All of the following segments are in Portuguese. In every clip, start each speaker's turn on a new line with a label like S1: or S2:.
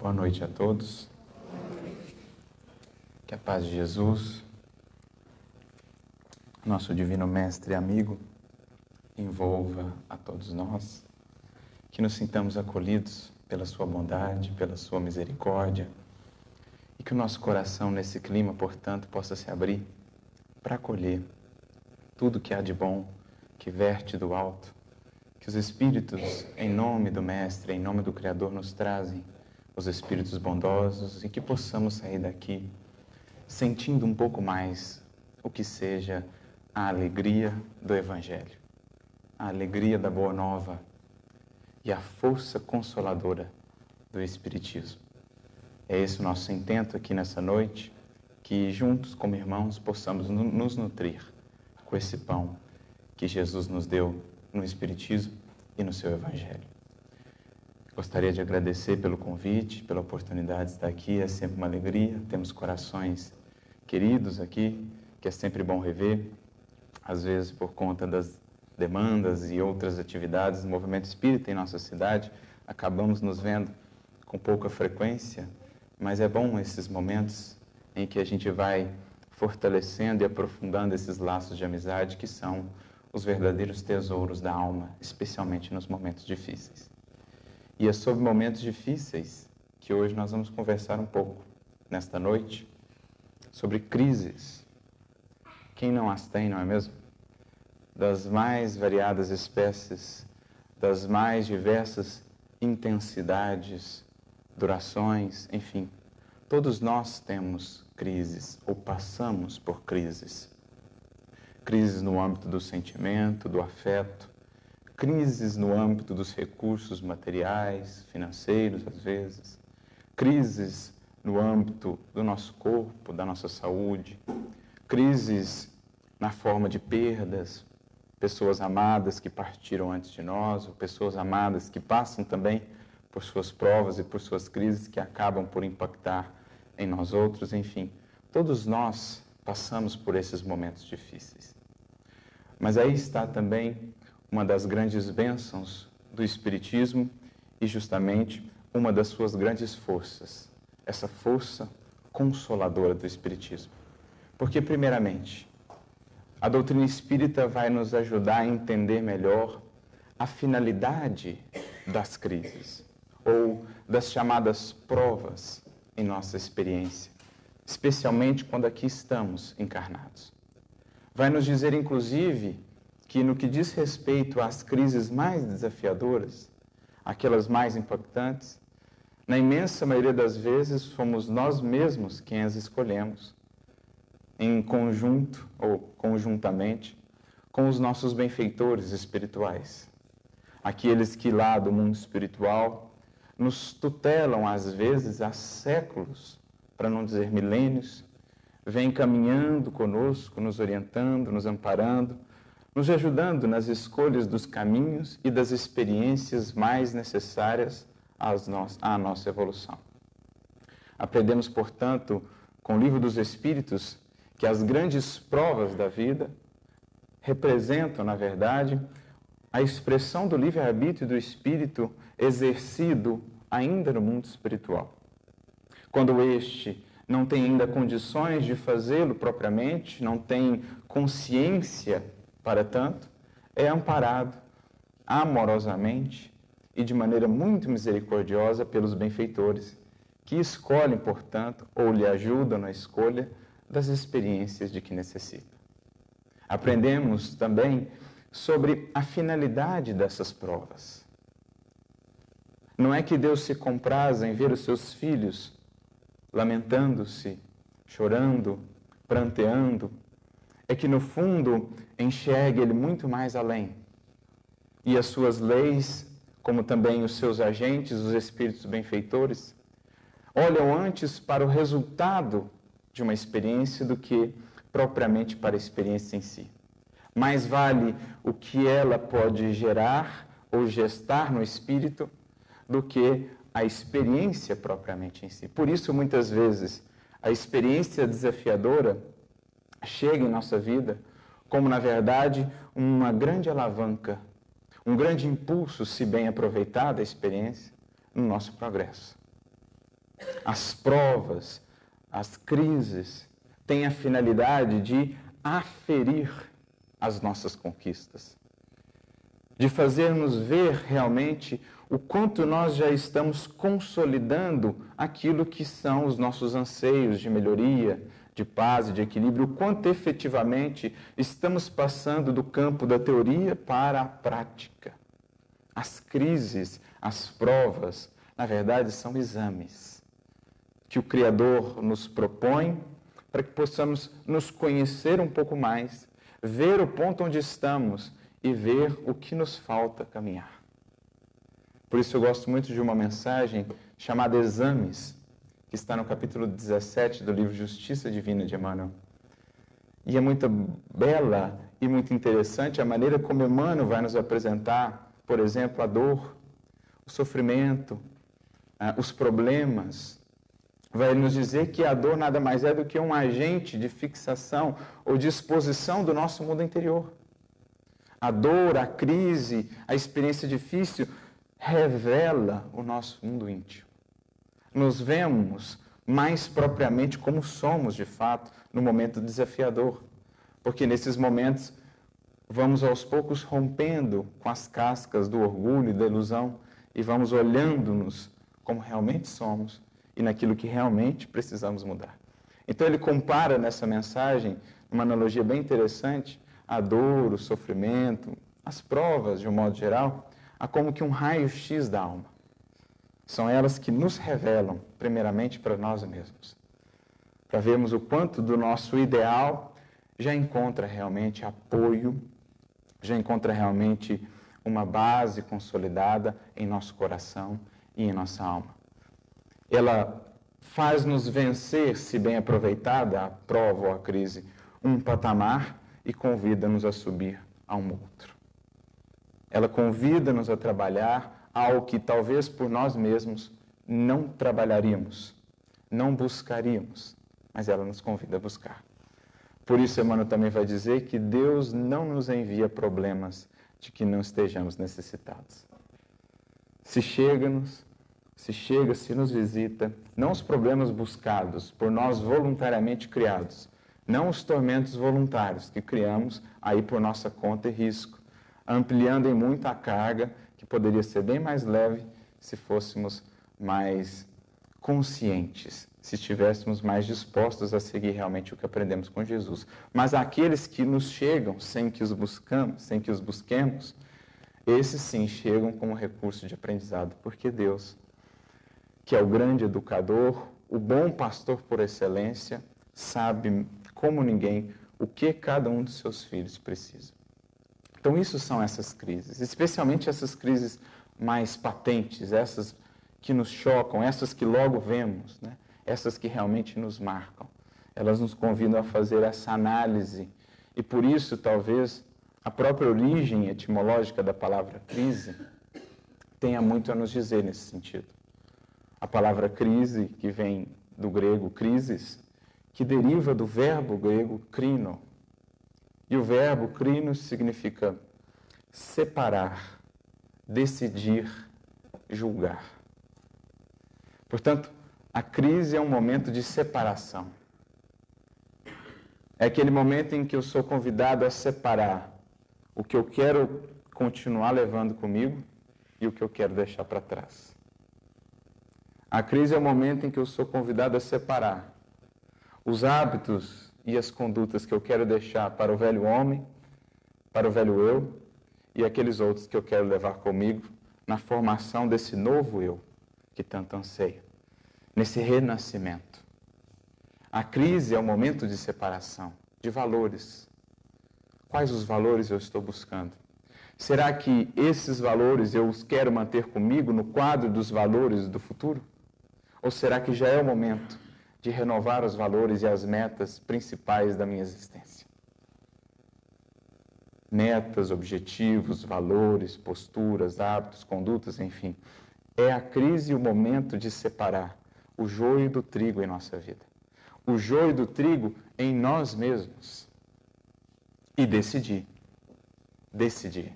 S1: Boa noite a todos. Que a paz de Jesus, nosso Divino Mestre e amigo, envolva a todos nós, que nos sintamos acolhidos pela Sua bondade, pela Sua misericórdia. E que o nosso coração, nesse clima, portanto, possa se abrir para acolher tudo que há de bom, que verte do alto, que os Espíritos, em nome do Mestre, em nome do Criador, nos trazem os Espíritos bondosos e que possamos sair daqui sentindo um pouco mais o que seja a alegria do Evangelho, a alegria da Boa Nova e a força consoladora do Espiritismo. É esse o nosso intento aqui nessa noite, que juntos, como irmãos, possamos nos nutrir com esse pão que Jesus nos deu no Espiritismo e no seu Evangelho. Gostaria de agradecer pelo convite, pela oportunidade de estar aqui, é sempre uma alegria, temos corações queridos aqui, que é sempre bom rever, às vezes por conta das demandas e outras atividades. Do movimento espírita em nossa cidade, acabamos nos vendo com pouca frequência, mas é bom esses momentos em que a gente vai fortalecendo e aprofundando esses laços de amizade que são os verdadeiros tesouros da alma, especialmente nos momentos difíceis. E é sobre momentos difíceis que hoje nós vamos conversar um pouco nesta noite sobre crises. Quem não as tem, não é mesmo? Das mais variadas espécies, das mais diversas intensidades, durações, enfim. Todos nós temos crises ou passamos por crises. Crises no âmbito do sentimento, do afeto, crises no âmbito dos recursos materiais, financeiros, às vezes, crises no âmbito do nosso corpo, da nossa saúde, crises na forma de perdas, pessoas amadas que partiram antes de nós, ou pessoas amadas que passam também por suas provas e por suas crises que acabam por impactar em nós outros, enfim, todos nós passamos por esses momentos difíceis. Mas aí está também uma das grandes bênçãos do Espiritismo e justamente uma das suas grandes forças, essa força consoladora do Espiritismo. Porque, primeiramente, a doutrina espírita vai nos ajudar a entender melhor a finalidade das crises ou das chamadas provas em nossa experiência, especialmente quando aqui estamos encarnados. Vai nos dizer, inclusive, que no que diz respeito às crises mais desafiadoras, aquelas mais impactantes, na imensa maioria das vezes, fomos nós mesmos quem as escolhemos, em conjunto ou conjuntamente com os nossos benfeitores espirituais. Aqueles que lá do mundo espiritual nos tutelam às vezes há séculos, para não dizer milênios, vêm caminhando conosco, nos orientando, nos amparando, nos ajudando nas escolhas dos caminhos e das experiências mais necessárias à nossa evolução. Aprendemos, portanto, com o livro dos Espíritos, que as grandes provas da vida representam, na verdade, a expressão do livre-arbítrio do espírito exercido ainda no mundo espiritual. Quando este não tem ainda condições de fazê-lo propriamente, não tem consciência para tanto, é amparado amorosamente e de maneira muito misericordiosa pelos benfeitores, que escolhem, portanto, ou lhe ajudam na escolha das experiências de que necessita. Aprendemos também sobre a finalidade dessas provas. Não é que Deus se compraz em ver os seus filhos lamentando-se, chorando, pranteando, é que no fundo enxerga Ele muito mais além. E as suas leis como também os seus agentes, os espíritos benfeitores, olham antes para o resultado de uma experiência do que propriamente para a experiência em si. Mais vale o que ela pode gerar ou gestar no espírito do que a experiência propriamente em si. Por isso, muitas vezes, a experiência desafiadora chega em nossa vida como, na verdade, uma grande alavanca um grande impulso, se bem aproveitada a experiência, no nosso progresso. as provas, as crises têm a finalidade de aferir as nossas conquistas, de fazer-nos ver realmente o quanto nós já estamos consolidando aquilo que são os nossos anseios de melhoria, de paz e de equilíbrio, o quanto efetivamente estamos passando do campo da teoria para a prática. As crises, as provas, na verdade, são exames que o Criador nos propõe para que possamos nos conhecer um pouco mais, ver o ponto onde estamos e ver o que nos falta caminhar. Por isso eu gosto muito de uma mensagem chamada Exames, que está no capítulo 17 do livro Justiça Divina de Emmanuel. E é muito bela e muito interessante a maneira como Emmanuel vai nos apresentar, por exemplo, a dor, o sofrimento, ah, os problemas. Vai nos dizer que a dor nada mais é do que um agente de fixação ou de exposição do nosso mundo interior. A dor, a crise, a experiência difícil revela o nosso mundo íntimo nos vemos mais propriamente como somos de fato no momento desafiador. Porque nesses momentos vamos aos poucos rompendo com as cascas do orgulho e da ilusão e vamos olhando-nos como realmente somos e naquilo que realmente precisamos mudar. Então ele compara nessa mensagem, uma analogia bem interessante, a dor, o sofrimento, as provas de um modo geral, a como que um raio-x da alma. São elas que nos revelam, primeiramente, para nós mesmos. Para vermos o quanto do nosso ideal já encontra realmente apoio, já encontra realmente uma base consolidada em nosso coração e em nossa alma. Ela faz-nos vencer, se bem aproveitada, a prova ou a crise, um patamar e convida-nos a subir a um outro. Ela convida-nos a trabalhar ao que talvez por nós mesmos não trabalharíamos, não buscaríamos, mas ela nos convida a buscar. Por isso, Emmanuel também vai dizer que Deus não nos envia problemas de que não estejamos necessitados. Se chega-nos, se chega, se nos visita, não os problemas buscados por nós voluntariamente criados, não os tormentos voluntários que criamos aí por nossa conta e risco, ampliando em muito a carga poderia ser bem mais leve se fôssemos mais conscientes, se estivéssemos mais dispostos a seguir realmente o que aprendemos com Jesus. Mas aqueles que nos chegam sem que os buscamos, sem que os busquemos, esses sim chegam como recurso de aprendizado, porque Deus, que é o grande educador, o bom pastor por excelência, sabe como ninguém o que cada um dos seus filhos precisa. Então, isso são essas crises, especialmente essas crises mais patentes, essas que nos chocam, essas que logo vemos, né? essas que realmente nos marcam. Elas nos convidam a fazer essa análise e por isso, talvez, a própria origem etimológica da palavra crise tenha muito a nos dizer nesse sentido. A palavra crise, que vem do grego crisis, que deriva do verbo grego crino, e o verbo crinos significa separar, decidir, julgar. Portanto, a crise é um momento de separação. É aquele momento em que eu sou convidado a separar o que eu quero continuar levando comigo e o que eu quero deixar para trás. A crise é o momento em que eu sou convidado a separar os hábitos e as condutas que eu quero deixar para o velho homem, para o velho eu e aqueles outros que eu quero levar comigo na formação desse novo eu que tanto anseio, nesse renascimento. A crise é o momento de separação de valores. Quais os valores eu estou buscando? Será que esses valores eu os quero manter comigo no quadro dos valores do futuro? Ou será que já é o momento de renovar os valores e as metas principais da minha existência. Metas, objetivos, valores, posturas, hábitos, condutas, enfim. É a crise o momento de separar o joio do trigo em nossa vida. O joio do trigo em nós mesmos. E decidir. Decidir.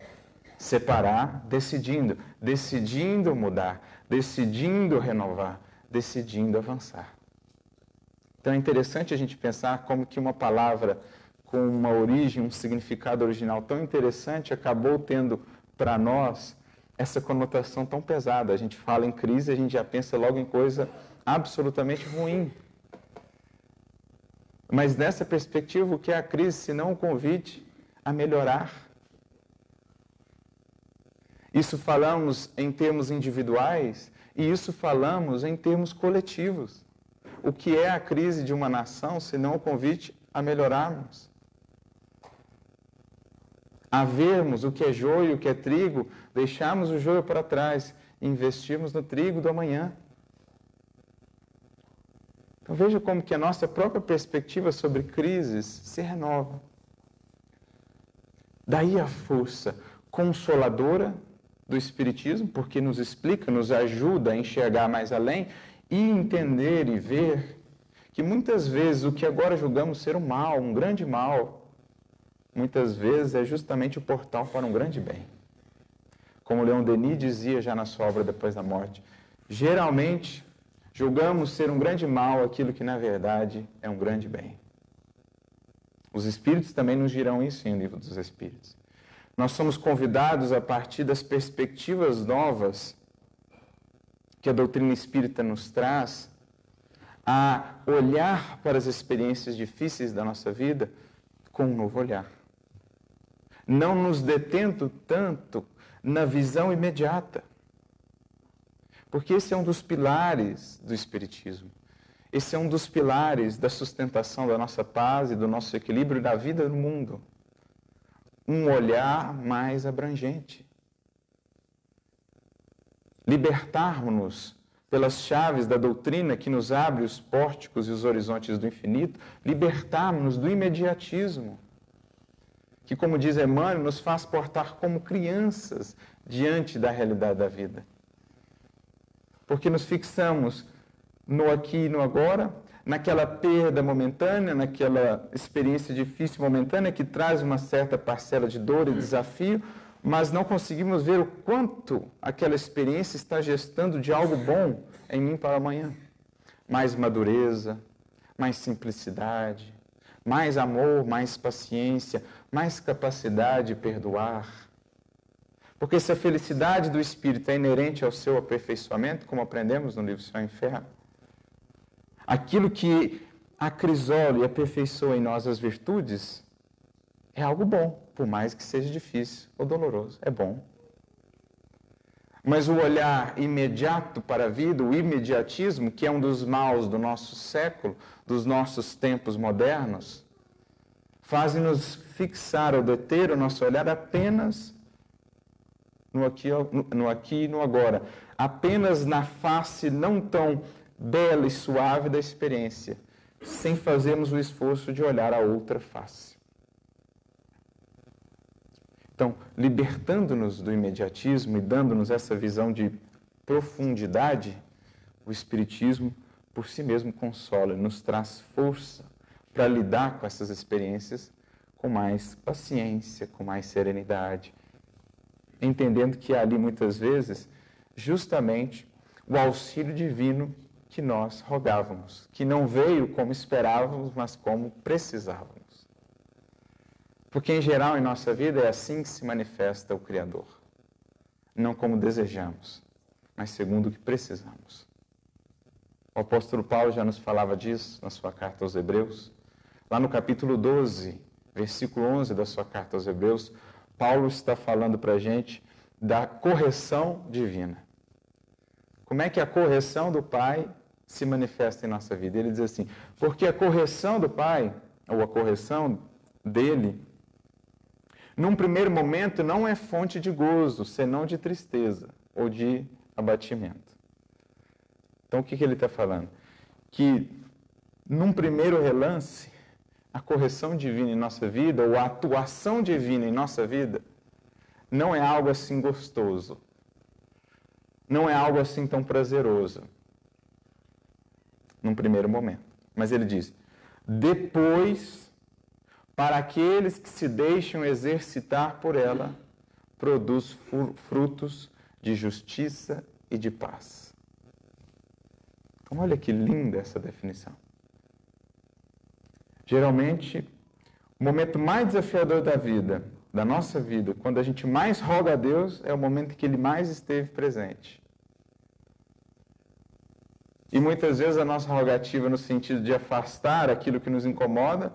S1: Separar, decidindo. Decidindo mudar. Decidindo renovar decidindo avançar. Então é interessante a gente pensar como que uma palavra com uma origem, um significado original tão interessante acabou tendo para nós essa conotação tão pesada. A gente fala em crise, a gente já pensa logo em coisa absolutamente ruim. Mas nessa perspectiva, o que é a crise se não um convite a melhorar? Isso falamos em termos individuais e isso falamos em termos coletivos. O que é a crise de uma nação se não o convite a melhorarmos? A vermos o que é joio o que é trigo, deixarmos o joio para trás investirmos no trigo do amanhã. Então veja como que a nossa própria perspectiva sobre crises se renova. Daí a força consoladora do Espiritismo, porque nos explica, nos ajuda a enxergar mais além e entender e ver que muitas vezes o que agora julgamos ser um mal, um grande mal, muitas vezes é justamente o portal para um grande bem. Como Leon Denis dizia já na sua obra Depois da Morte, geralmente julgamos ser um grande mal aquilo que na verdade é um grande bem. Os Espíritos também nos dirão isso em O Livro dos Espíritos. Nós somos convidados a partir das perspectivas novas que a doutrina espírita nos traz a olhar para as experiências difíceis da nossa vida com um novo olhar. Não nos detendo tanto na visão imediata porque esse é um dos pilares do Espiritismo. Esse é um dos pilares da sustentação da nossa paz e do nosso equilíbrio da vida no mundo. Um olhar mais abrangente. Libertarmos-nos pelas chaves da doutrina que nos abre os pórticos e os horizontes do infinito, libertarmos-nos do imediatismo, que, como diz Emmanuel, nos faz portar como crianças diante da realidade da vida. Porque nos fixamos no aqui e no agora, naquela perda momentânea, naquela experiência difícil momentânea que traz uma certa parcela de dor e desafio, mas não conseguimos ver o quanto aquela experiência está gestando de algo bom em mim para amanhã. Mais madureza, mais simplicidade, mais amor, mais paciência, mais capacidade de perdoar, porque se a felicidade do espírito é inerente ao seu aperfeiçoamento, como aprendemos no livro Céu e Inferno, aquilo que acrisola e aperfeiçoa em nós as virtudes é algo bom, por mais que seja difícil ou doloroso. É bom. Mas o olhar imediato para a vida, o imediatismo, que é um dos maus do nosso século, dos nossos tempos modernos, faz-nos fixar ou deter o nosso olhar apenas no aqui, no aqui e no agora, apenas na face não tão bela e suave da experiência, sem fazermos o esforço de olhar a outra face. Então, libertando-nos do imediatismo e dando-nos essa visão de profundidade, o Espiritismo por si mesmo consola, nos traz força para lidar com essas experiências com mais paciência, com mais serenidade entendendo que ali muitas vezes justamente o auxílio divino que nós rogávamos, que não veio como esperávamos, mas como precisávamos. Porque em geral em nossa vida é assim que se manifesta o Criador. Não como desejamos, mas segundo o que precisamos. O apóstolo Paulo já nos falava disso na sua carta aos Hebreus. Lá no capítulo 12, versículo 11 da sua carta aos Hebreus, Paulo está falando para a gente da correção divina. Como é que a correção do Pai se manifesta em nossa vida? Ele diz assim: porque a correção do Pai, ou a correção dele, num primeiro momento não é fonte de gozo, senão de tristeza ou de abatimento. Então o que, que ele está falando? Que num primeiro relance, a correção divina em nossa vida, ou a atuação divina em nossa vida, não é algo assim gostoso. Não é algo assim tão prazeroso. Num primeiro momento. Mas ele diz: depois, para aqueles que se deixam exercitar por ela, produz frutos de justiça e de paz. Então, olha que linda essa definição. Geralmente, o momento mais desafiador da vida, da nossa vida, quando a gente mais roga a Deus, é o momento que Ele mais esteve presente. E muitas vezes a nossa rogativa, no sentido de afastar aquilo que nos incomoda,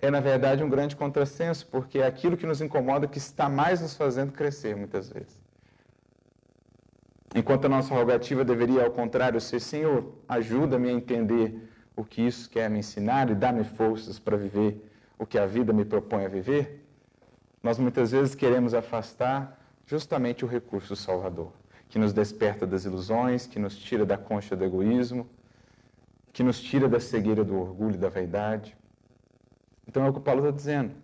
S1: é na verdade um grande contrassenso, porque é aquilo que nos incomoda que está mais nos fazendo crescer, muitas vezes. Enquanto a nossa rogativa deveria, ao contrário, ser: Senhor, ajuda-me a entender o que isso quer me ensinar e dá-me forças para viver o que a vida me propõe a viver, nós muitas vezes queremos afastar justamente o recurso salvador, que nos desperta das ilusões, que nos tira da concha do egoísmo, que nos tira da cegueira do orgulho e da vaidade. Então é o que o Paulo está dizendo.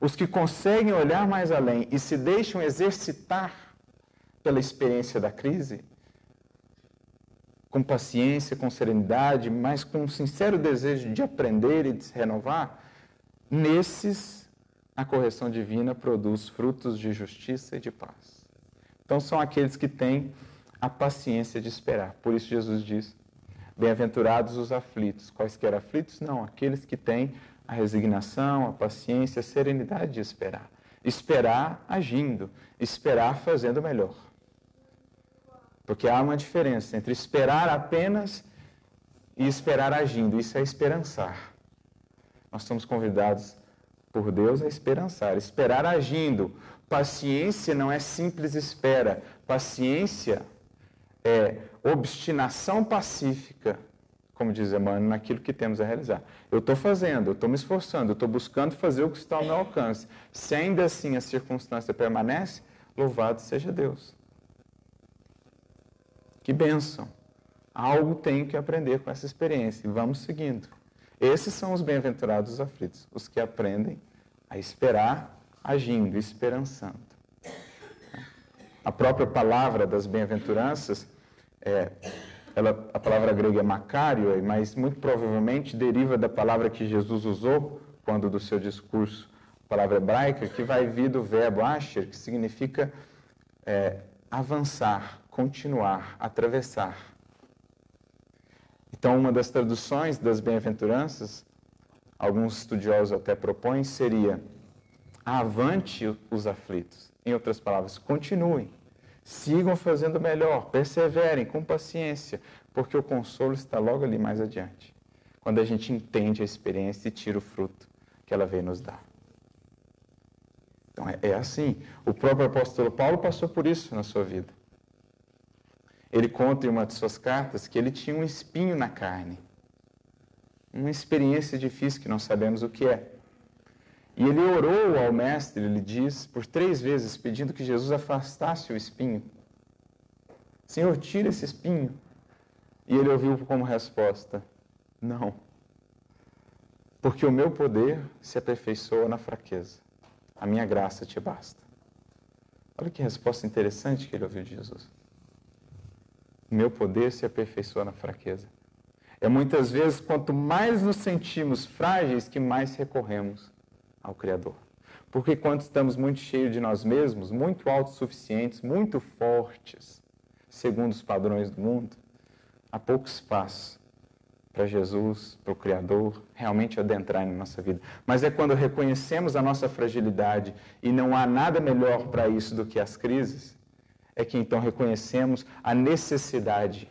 S1: Os que conseguem olhar mais além e se deixam exercitar pela experiência da crise, com paciência, com serenidade, mas com um sincero desejo de aprender e de se renovar, nesses a correção divina produz frutos de justiça e de paz. Então são aqueles que têm a paciência de esperar. Por isso Jesus diz: Bem-aventurados os aflitos. Quaisquer aflitos? Não, aqueles que têm a resignação, a paciência, a serenidade de esperar. Esperar agindo, esperar fazendo melhor. Porque há uma diferença entre esperar apenas e esperar agindo. Isso é esperançar. Nós somos convidados por Deus a esperançar, esperar agindo. Paciência não é simples espera. Paciência é obstinação pacífica, como diz Emmanuel, naquilo que temos a realizar. Eu estou fazendo, eu estou me esforçando, eu estou buscando fazer o que está ao meu alcance. Se ainda assim a circunstância permanece, louvado seja Deus. Que bênção! Algo tenho que aprender com essa experiência e vamos seguindo. Esses são os bem-aventurados aflitos, os que aprendem a esperar agindo, esperançando. A própria palavra das bem-aventuranças, é, ela, a palavra grega é macário, mas muito provavelmente deriva da palavra que Jesus usou quando do seu discurso, palavra hebraica, que vai vir do verbo asher, que significa é, avançar, continuar, atravessar. Então, uma das traduções das bem-aventuranças, alguns estudiosos até propõem, seria avante os aflitos. Em outras palavras, continuem, sigam fazendo melhor, perseverem com paciência, porque o consolo está logo ali mais adiante, quando a gente entende a experiência e tira o fruto que ela veio nos dar. Então é, é assim. O próprio apóstolo Paulo passou por isso na sua vida. Ele conta em uma de suas cartas que ele tinha um espinho na carne. Uma experiência difícil que não sabemos o que é. E ele orou ao mestre, ele diz, por três vezes, pedindo que Jesus afastasse o espinho. Senhor, tira esse espinho. E ele ouviu como resposta: Não. Porque o meu poder se aperfeiçoa na fraqueza. A minha graça te basta. Olha que resposta interessante que ele ouviu de Jesus meu poder se aperfeiçoa na fraqueza. É muitas vezes, quanto mais nos sentimos frágeis, que mais recorremos ao Criador. Porque quando estamos muito cheios de nós mesmos, muito autossuficientes, muito fortes, segundo os padrões do mundo, há pouco espaço para Jesus, para o Criador, realmente adentrar na nossa vida. Mas é quando reconhecemos a nossa fragilidade e não há nada melhor para isso do que as crises, é que então reconhecemos a necessidade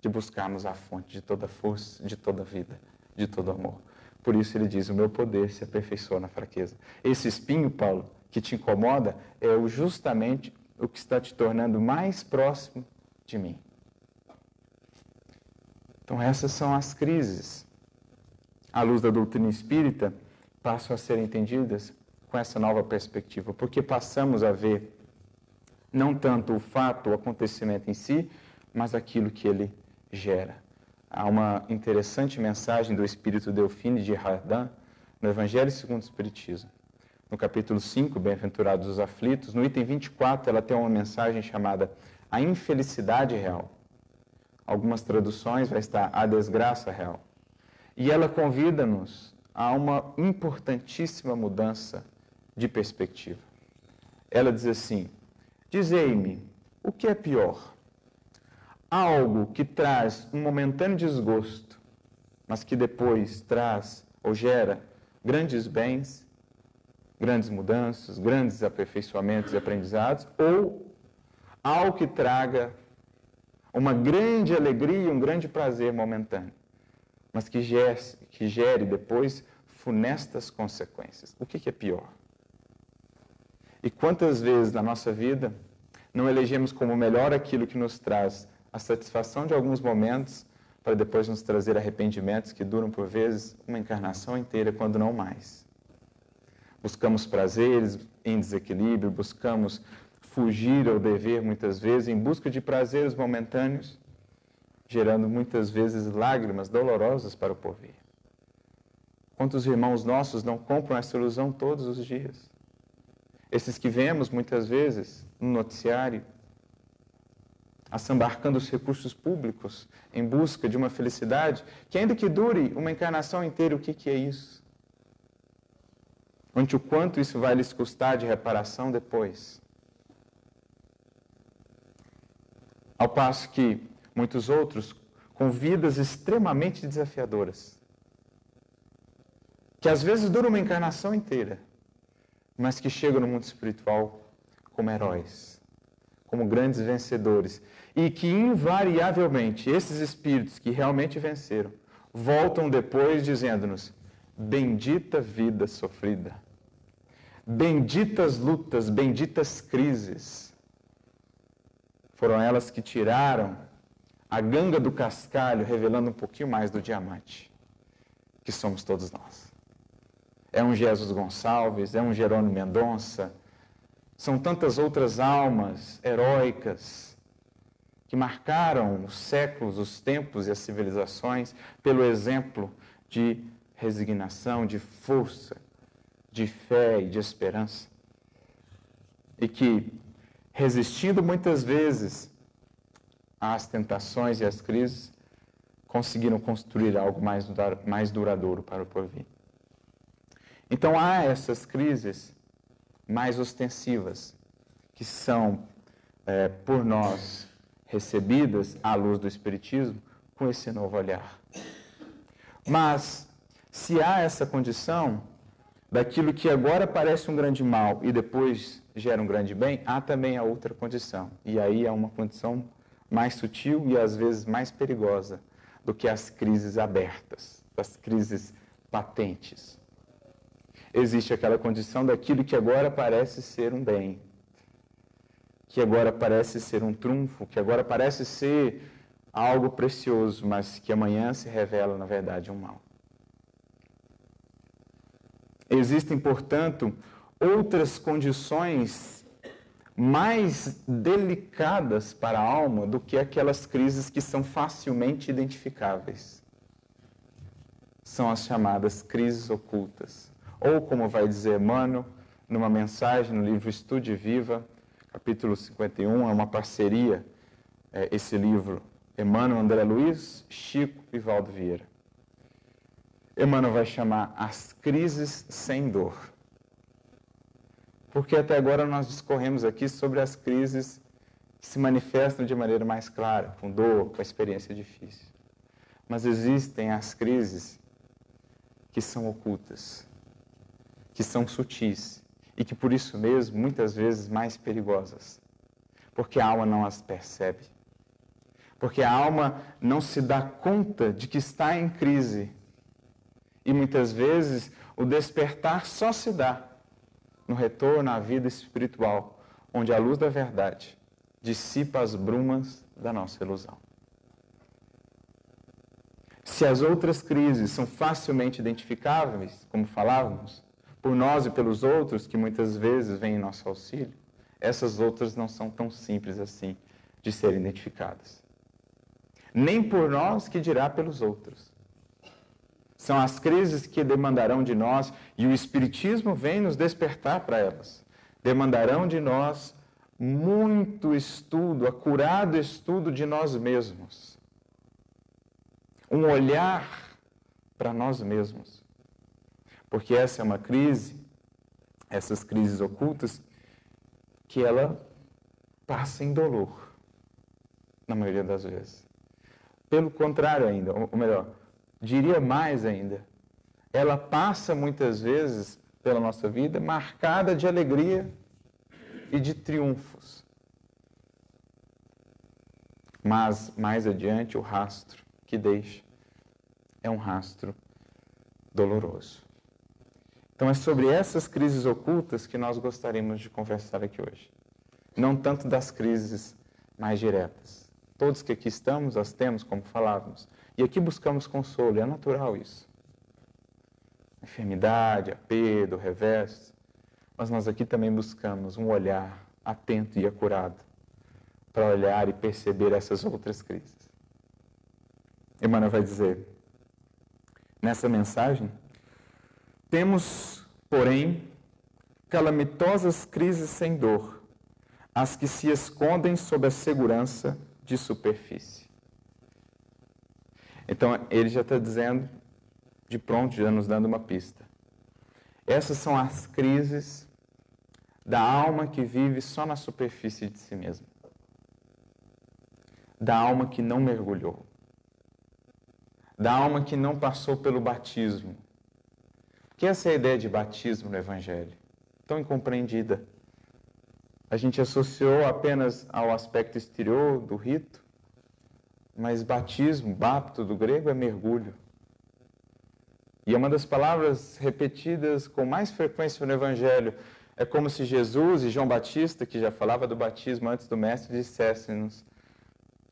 S1: de buscarmos a fonte de toda força, de toda vida, de todo amor. Por isso ele diz: O meu poder se aperfeiçoa na fraqueza. Esse espinho, Paulo, que te incomoda, é justamente o que está te tornando mais próximo de mim. Então, essas são as crises. À luz da doutrina espírita, passam a ser entendidas com essa nova perspectiva, porque passamos a ver não tanto o fato, o acontecimento em si, mas aquilo que ele gera. Há uma interessante mensagem do Espírito Delfine de Hardin no Evangelho segundo o Espiritismo. No capítulo 5, Bem-aventurados os aflitos, no item 24, ela tem uma mensagem chamada A infelicidade real. Algumas traduções vai estar A desgraça real. E ela convida-nos a uma importantíssima mudança de perspectiva. Ela diz assim: Dizei-me, o que é pior? Algo que traz um momentâneo desgosto, mas que depois traz ou gera grandes bens, grandes mudanças, grandes aperfeiçoamentos e aprendizados, ou algo que traga uma grande alegria, um grande prazer momentâneo, mas que gere, que gere depois funestas consequências. O que, que é pior? E quantas vezes na nossa vida não elegemos como melhor aquilo que nos traz a satisfação de alguns momentos, para depois nos trazer arrependimentos que duram por vezes uma encarnação inteira, quando não mais. Buscamos prazeres em desequilíbrio, buscamos fugir ao dever muitas vezes em busca de prazeres momentâneos, gerando muitas vezes lágrimas dolorosas para o porvir. Quantos irmãos nossos não compram essa ilusão todos os dias? Esses que vemos muitas vezes no noticiário, assambarcando os recursos públicos em busca de uma felicidade que, ainda que dure uma encarnação inteira, o que, que é isso? Ante o quanto isso vai lhes custar de reparação depois. Ao passo que muitos outros, com vidas extremamente desafiadoras, que às vezes duram uma encarnação inteira, mas que chegam no mundo espiritual como heróis, como grandes vencedores, e que invariavelmente esses espíritos que realmente venceram voltam depois dizendo-nos: bendita vida sofrida, benditas lutas, benditas crises. Foram elas que tiraram a ganga do cascalho, revelando um pouquinho mais do diamante, que somos todos nós. É um Jesus Gonçalves, é um Jerônimo Mendonça, são tantas outras almas heróicas que marcaram os séculos, os tempos e as civilizações pelo exemplo de resignação, de força, de fé e de esperança. E que, resistindo muitas vezes às tentações e às crises, conseguiram construir algo mais, mais duradouro para o porvir. Então há essas crises mais ostensivas, que são é, por nós recebidas à luz do Espiritismo com esse novo olhar. Mas, se há essa condição daquilo que agora parece um grande mal e depois gera um grande bem, há também a outra condição. E aí é uma condição mais sutil e às vezes mais perigosa do que as crises abertas, as crises patentes existe aquela condição daquilo que agora parece ser um bem, que agora parece ser um trunfo, que agora parece ser algo precioso, mas que amanhã se revela, na verdade, um mal. Existem, portanto, outras condições mais delicadas para a alma do que aquelas crises que são facilmente identificáveis. São as chamadas crises ocultas ou como vai dizer Emmanuel, numa mensagem no livro Estude Viva, capítulo 51, é uma parceria, é, esse livro, Emmanuel, André Luiz, Chico e Valdo Vieira. Emmanuel vai chamar as crises sem dor. Porque até agora nós discorremos aqui sobre as crises que se manifestam de maneira mais clara, com dor, com a experiência difícil. Mas existem as crises que são ocultas, que são sutis e que por isso mesmo muitas vezes mais perigosas, porque a alma não as percebe. Porque a alma não se dá conta de que está em crise. E muitas vezes o despertar só se dá no retorno à vida espiritual, onde a luz da verdade dissipa as brumas da nossa ilusão. Se as outras crises são facilmente identificáveis, como falávamos, por nós e pelos outros, que muitas vezes vêm em nosso auxílio, essas outras não são tão simples assim de serem identificadas. Nem por nós, que dirá pelos outros. São as crises que demandarão de nós, e o Espiritismo vem nos despertar para elas. Demandarão de nós muito estudo, acurado estudo de nós mesmos. Um olhar para nós mesmos porque essa é uma crise, essas crises ocultas, que ela passa em dolor. na maioria das vezes. Pelo contrário ainda, ou melhor, diria mais ainda, ela passa muitas vezes pela nossa vida marcada de alegria e de triunfos. Mas mais adiante o rastro que deixa é um rastro doloroso. Então é sobre essas crises ocultas que nós gostaríamos de conversar aqui hoje. Não tanto das crises mais diretas. Todos que aqui estamos, as temos, como falávamos. E aqui buscamos consolo, é natural isso. A enfermidade, a perda, o revés. Mas nós aqui também buscamos um olhar atento e acurado para olhar e perceber essas outras crises. Emmanuel vai dizer nessa mensagem: temos, porém, calamitosas crises sem dor, as que se escondem sob a segurança de superfície. Então, ele já está dizendo, de pronto, já nos dando uma pista. Essas são as crises da alma que vive só na superfície de si mesma. Da alma que não mergulhou da alma que não passou pelo batismo. Que essa é a ideia de batismo no Evangelho, tão incompreendida. A gente associou apenas ao aspecto exterior do rito, mas batismo, bapto do grego é mergulho. E é uma das palavras repetidas com mais frequência no Evangelho. É como se Jesus e João Batista, que já falava do batismo antes do Mestre, dissessem-nos: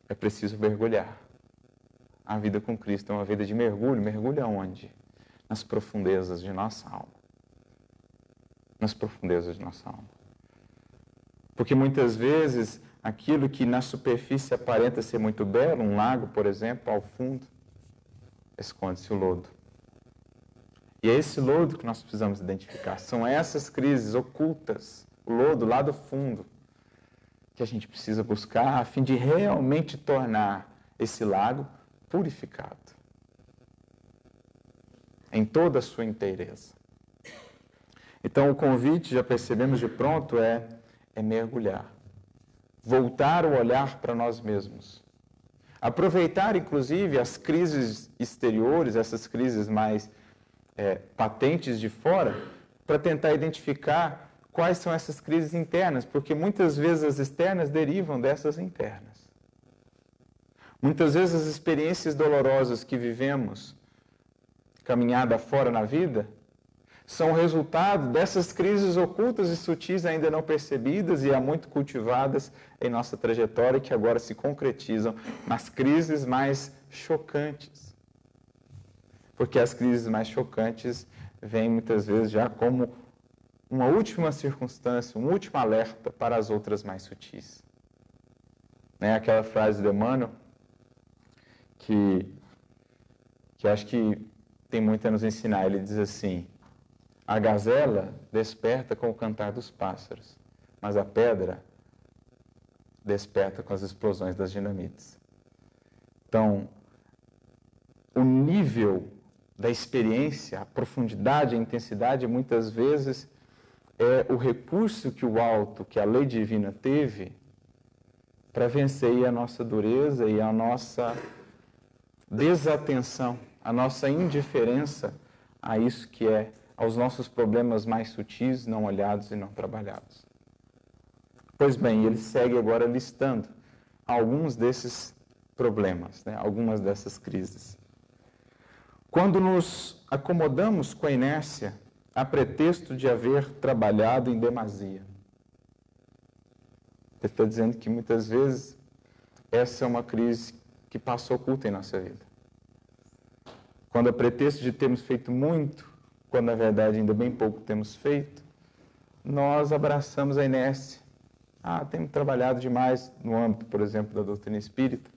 S1: é preciso mergulhar. A vida com Cristo é uma vida de mergulho. Mergulho aonde? Nas profundezas de nossa alma. Nas profundezas de nossa alma. Porque muitas vezes aquilo que na superfície aparenta ser muito belo, um lago, por exemplo, ao fundo, esconde-se o lodo. E é esse lodo que nós precisamos identificar. São essas crises ocultas, o lodo lá do fundo, que a gente precisa buscar a fim de realmente tornar esse lago purificado em toda a sua inteireza. Então, o convite, já percebemos de pronto, é, é mergulhar. Voltar o olhar para nós mesmos. Aproveitar, inclusive, as crises exteriores, essas crises mais é, patentes de fora, para tentar identificar quais são essas crises internas, porque muitas vezes as externas derivam dessas internas. Muitas vezes as experiências dolorosas que vivemos, caminhada fora na vida, são resultado dessas crises ocultas e sutis ainda não percebidas e há muito cultivadas em nossa trajetória que agora se concretizam nas crises mais chocantes. Porque as crises mais chocantes vêm muitas vezes já como uma última circunstância, um último alerta para as outras mais sutis. Né? Aquela frase de Emmanuel, que, que acho que tem muito a nos ensinar. Ele diz assim: a gazela desperta com o cantar dos pássaros, mas a pedra desperta com as explosões das dinamites. Então, o nível da experiência, a profundidade, a intensidade, muitas vezes é o recurso que o alto, que a lei divina teve para vencer a nossa dureza e a nossa desatenção, a nossa indiferença a isso que é, aos nossos problemas mais sutis, não olhados e não trabalhados. Pois bem, ele segue agora listando alguns desses problemas, né? algumas dessas crises. Quando nos acomodamos com a inércia, a pretexto de haver trabalhado em demasia. Ele está dizendo que muitas vezes essa é uma crise que passa oculta em nossa vida. Quando a pretexto de termos feito muito, quando na verdade ainda bem pouco temos feito, nós abraçamos a inércia. Ah, temos trabalhado demais no âmbito, por exemplo, da doutrina espírita.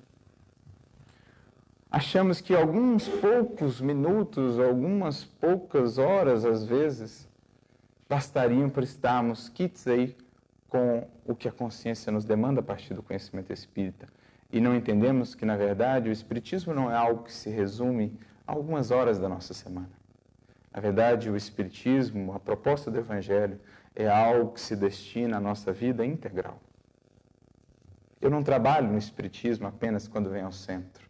S1: Achamos que alguns poucos minutos, algumas poucas horas, às vezes, bastariam para estarmos quites aí com o que a consciência nos demanda a partir do conhecimento espírita e não entendemos que, na verdade, o Espiritismo não é algo que se resume algumas horas da nossa semana. Na verdade, o Espiritismo, a proposta do Evangelho, é algo que se destina à nossa vida integral. Eu não trabalho no Espiritismo apenas quando venho ao centro.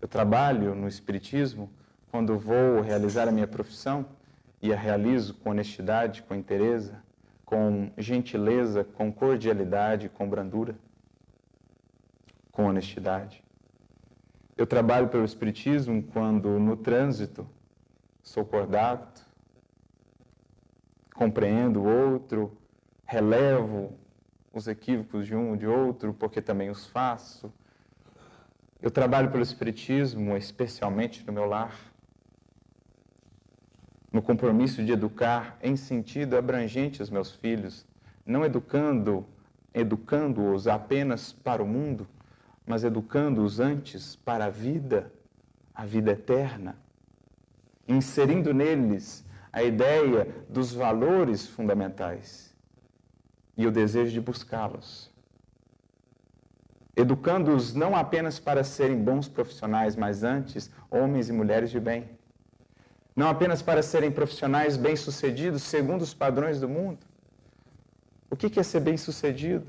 S1: Eu trabalho no Espiritismo quando vou realizar a minha profissão e a realizo com honestidade, com interesse, com gentileza, com cordialidade, com brandura, com honestidade. Eu trabalho pelo Espiritismo quando no trânsito sou cordato, compreendo o outro, relevo os equívocos de um ou de outro, porque também os faço. Eu trabalho pelo Espiritismo, especialmente no meu lar, no compromisso de educar em sentido abrangente os meus filhos, não educando, educando-os apenas para o mundo, mas educando-os antes para a vida, a vida eterna, inserindo neles a ideia dos valores fundamentais e o desejo de buscá-los. Educando-os não apenas para serem bons profissionais, mas antes homens e mulheres de bem. Não apenas para serem profissionais bem-sucedidos segundo os padrões do mundo. O que é ser bem-sucedido?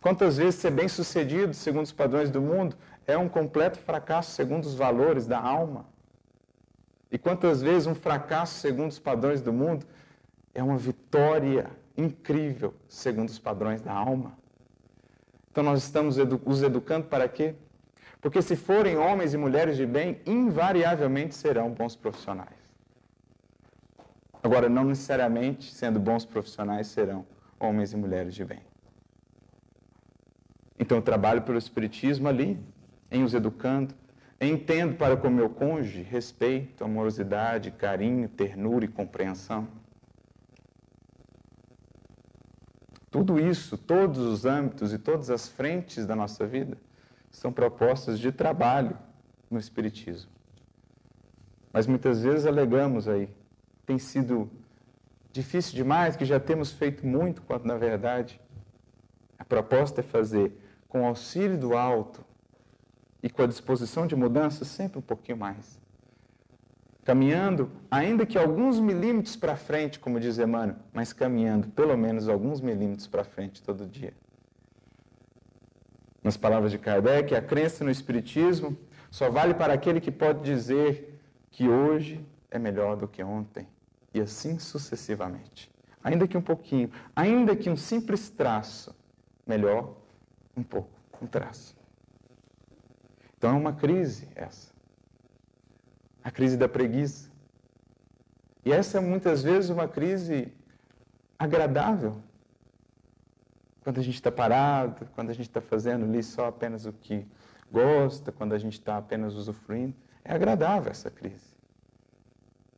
S1: Quantas vezes ser bem-sucedido segundo os padrões do mundo é um completo fracasso segundo os valores da alma? E quantas vezes um fracasso segundo os padrões do mundo é uma vitória incrível segundo os padrões da alma? Então nós estamos edu os educando para quê? Porque se forem homens e mulheres de bem, invariavelmente serão bons profissionais. Agora, não necessariamente sendo bons profissionais serão homens e mulheres de bem. Então eu trabalho pelo Espiritismo ali, em os educando, entendo para com meu cônjuge respeito, amorosidade, carinho, ternura e compreensão. Tudo isso, todos os âmbitos e todas as frentes da nossa vida são propostas de trabalho no Espiritismo. Mas muitas vezes alegamos aí, tem sido difícil demais, que já temos feito muito, quando na verdade a proposta é fazer com o auxílio do alto e com a disposição de mudança, sempre um pouquinho mais. Caminhando, ainda que alguns milímetros para frente, como diz Emmanuel, mas caminhando pelo menos alguns milímetros para frente todo dia. Nas palavras de Kardec, a crença no Espiritismo só vale para aquele que pode dizer que hoje é melhor do que ontem, e assim sucessivamente. Ainda que um pouquinho, ainda que um simples traço, melhor um pouco, um traço. Então é uma crise essa. A crise da preguiça. E essa é muitas vezes uma crise agradável. Quando a gente está parado, quando a gente está fazendo ali só apenas o que gosta, quando a gente está apenas usufruindo. É agradável essa crise.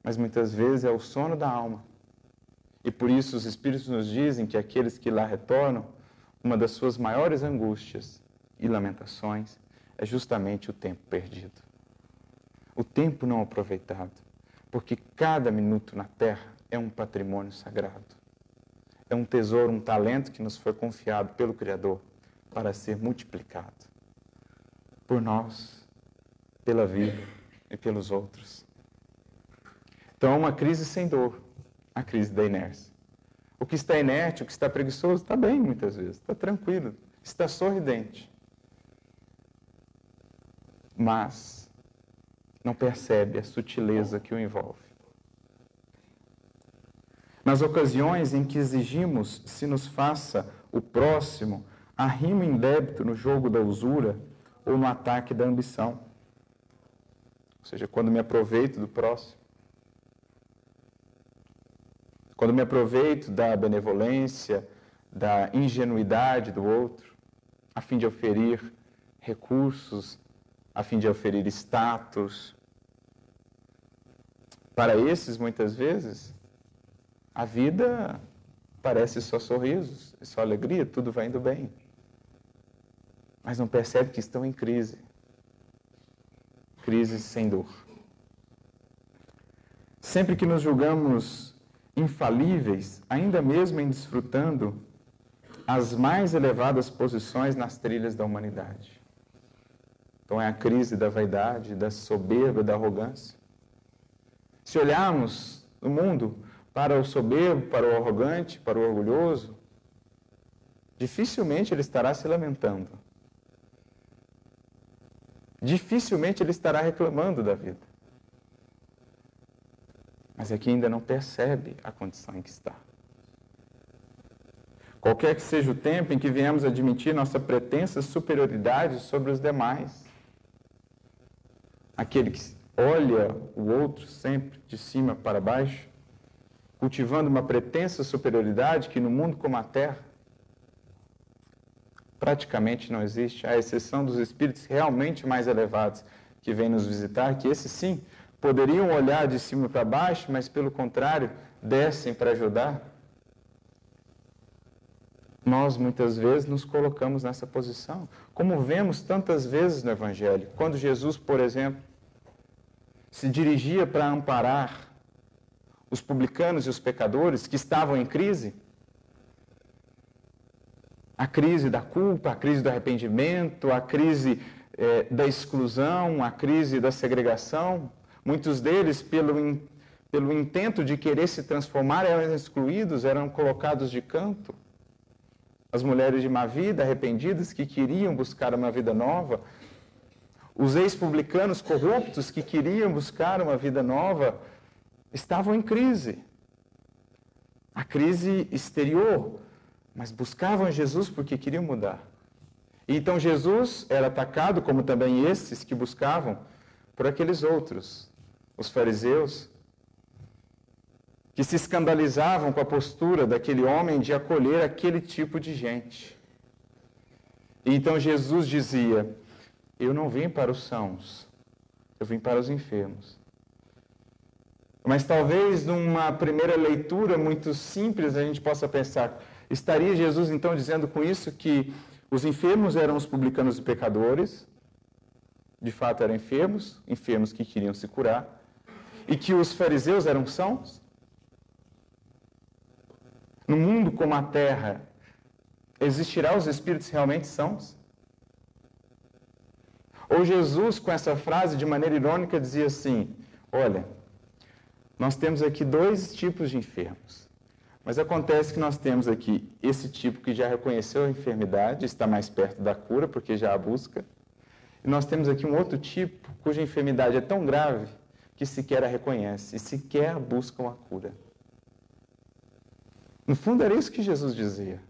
S1: Mas muitas vezes é o sono da alma. E por isso os Espíritos nos dizem que aqueles que lá retornam uma das suas maiores angústias e lamentações é justamente o tempo perdido. O tempo não aproveitado, porque cada minuto na terra é um patrimônio sagrado. É um tesouro, um talento que nos foi confiado pelo Criador para ser multiplicado por nós, pela vida e pelos outros. Então é uma crise sem dor, a crise da inércia. O que está inerte, o que está preguiçoso, está bem muitas vezes, está tranquilo, está sorridente. Mas não percebe a sutileza que o envolve. Nas ocasiões em que exigimos se nos faça o próximo, arrimo débito no jogo da usura ou no ataque da ambição. Ou seja, quando me aproveito do próximo, quando me aproveito da benevolência, da ingenuidade do outro, a fim de oferir recursos, a fim de oferir status. Para esses, muitas vezes, a vida parece só sorrisos, só alegria, tudo vai indo bem. Mas não percebe que estão em crise. Crise sem dor. Sempre que nos julgamos infalíveis, ainda mesmo em desfrutando as mais elevadas posições nas trilhas da humanidade. Então é a crise da vaidade, da soberba, da arrogância. Se olharmos no mundo para o soberbo, para o arrogante, para o orgulhoso, dificilmente ele estará se lamentando. Dificilmente ele estará reclamando da vida. Mas é que ainda não percebe a condição em que está. Qualquer que seja o tempo em que viemos admitir nossa pretensa superioridade sobre os demais, aquele que olha o outro sempre de cima para baixo, cultivando uma pretensa superioridade que no mundo como a terra praticamente não existe, à exceção dos espíritos realmente mais elevados que vêm nos visitar, que esses sim poderiam olhar de cima para baixo, mas pelo contrário, descem para ajudar nós muitas vezes nos colocamos nessa posição, como vemos tantas vezes no Evangelho. Quando Jesus, por exemplo, se dirigia para amparar os publicanos e os pecadores que estavam em crise, a crise da culpa, a crise do arrependimento, a crise eh, da exclusão, a crise da segregação, muitos deles, pelo, pelo intento de querer se transformar, eram excluídos, eram colocados de canto as mulheres de má vida, arrependidas, que queriam buscar uma vida nova, os ex-publicanos corruptos que queriam buscar uma vida nova, estavam em crise. A crise exterior, mas buscavam Jesus porque queriam mudar. E então Jesus era atacado, como também esses que buscavam, por aqueles outros, os fariseus, que se escandalizavam com a postura daquele homem de acolher aquele tipo de gente. E então Jesus dizia: Eu não vim para os sãos, eu vim para os enfermos. Mas talvez numa primeira leitura muito simples a gente possa pensar: estaria Jesus então dizendo com isso que os enfermos eram os publicanos e pecadores, de fato eram enfermos, enfermos que queriam se curar, e que os fariseus eram sãos? No mundo como a terra, existirá os espíritos realmente sãos? Ou Jesus, com essa frase, de maneira irônica, dizia assim: Olha, nós temos aqui dois tipos de enfermos. Mas acontece que nós temos aqui esse tipo que já reconheceu a enfermidade, está mais perto da cura, porque já a busca. E nós temos aqui um outro tipo cuja enfermidade é tão grave que sequer a reconhece e sequer buscam a cura. No fundo, era isso que Jesus dizia.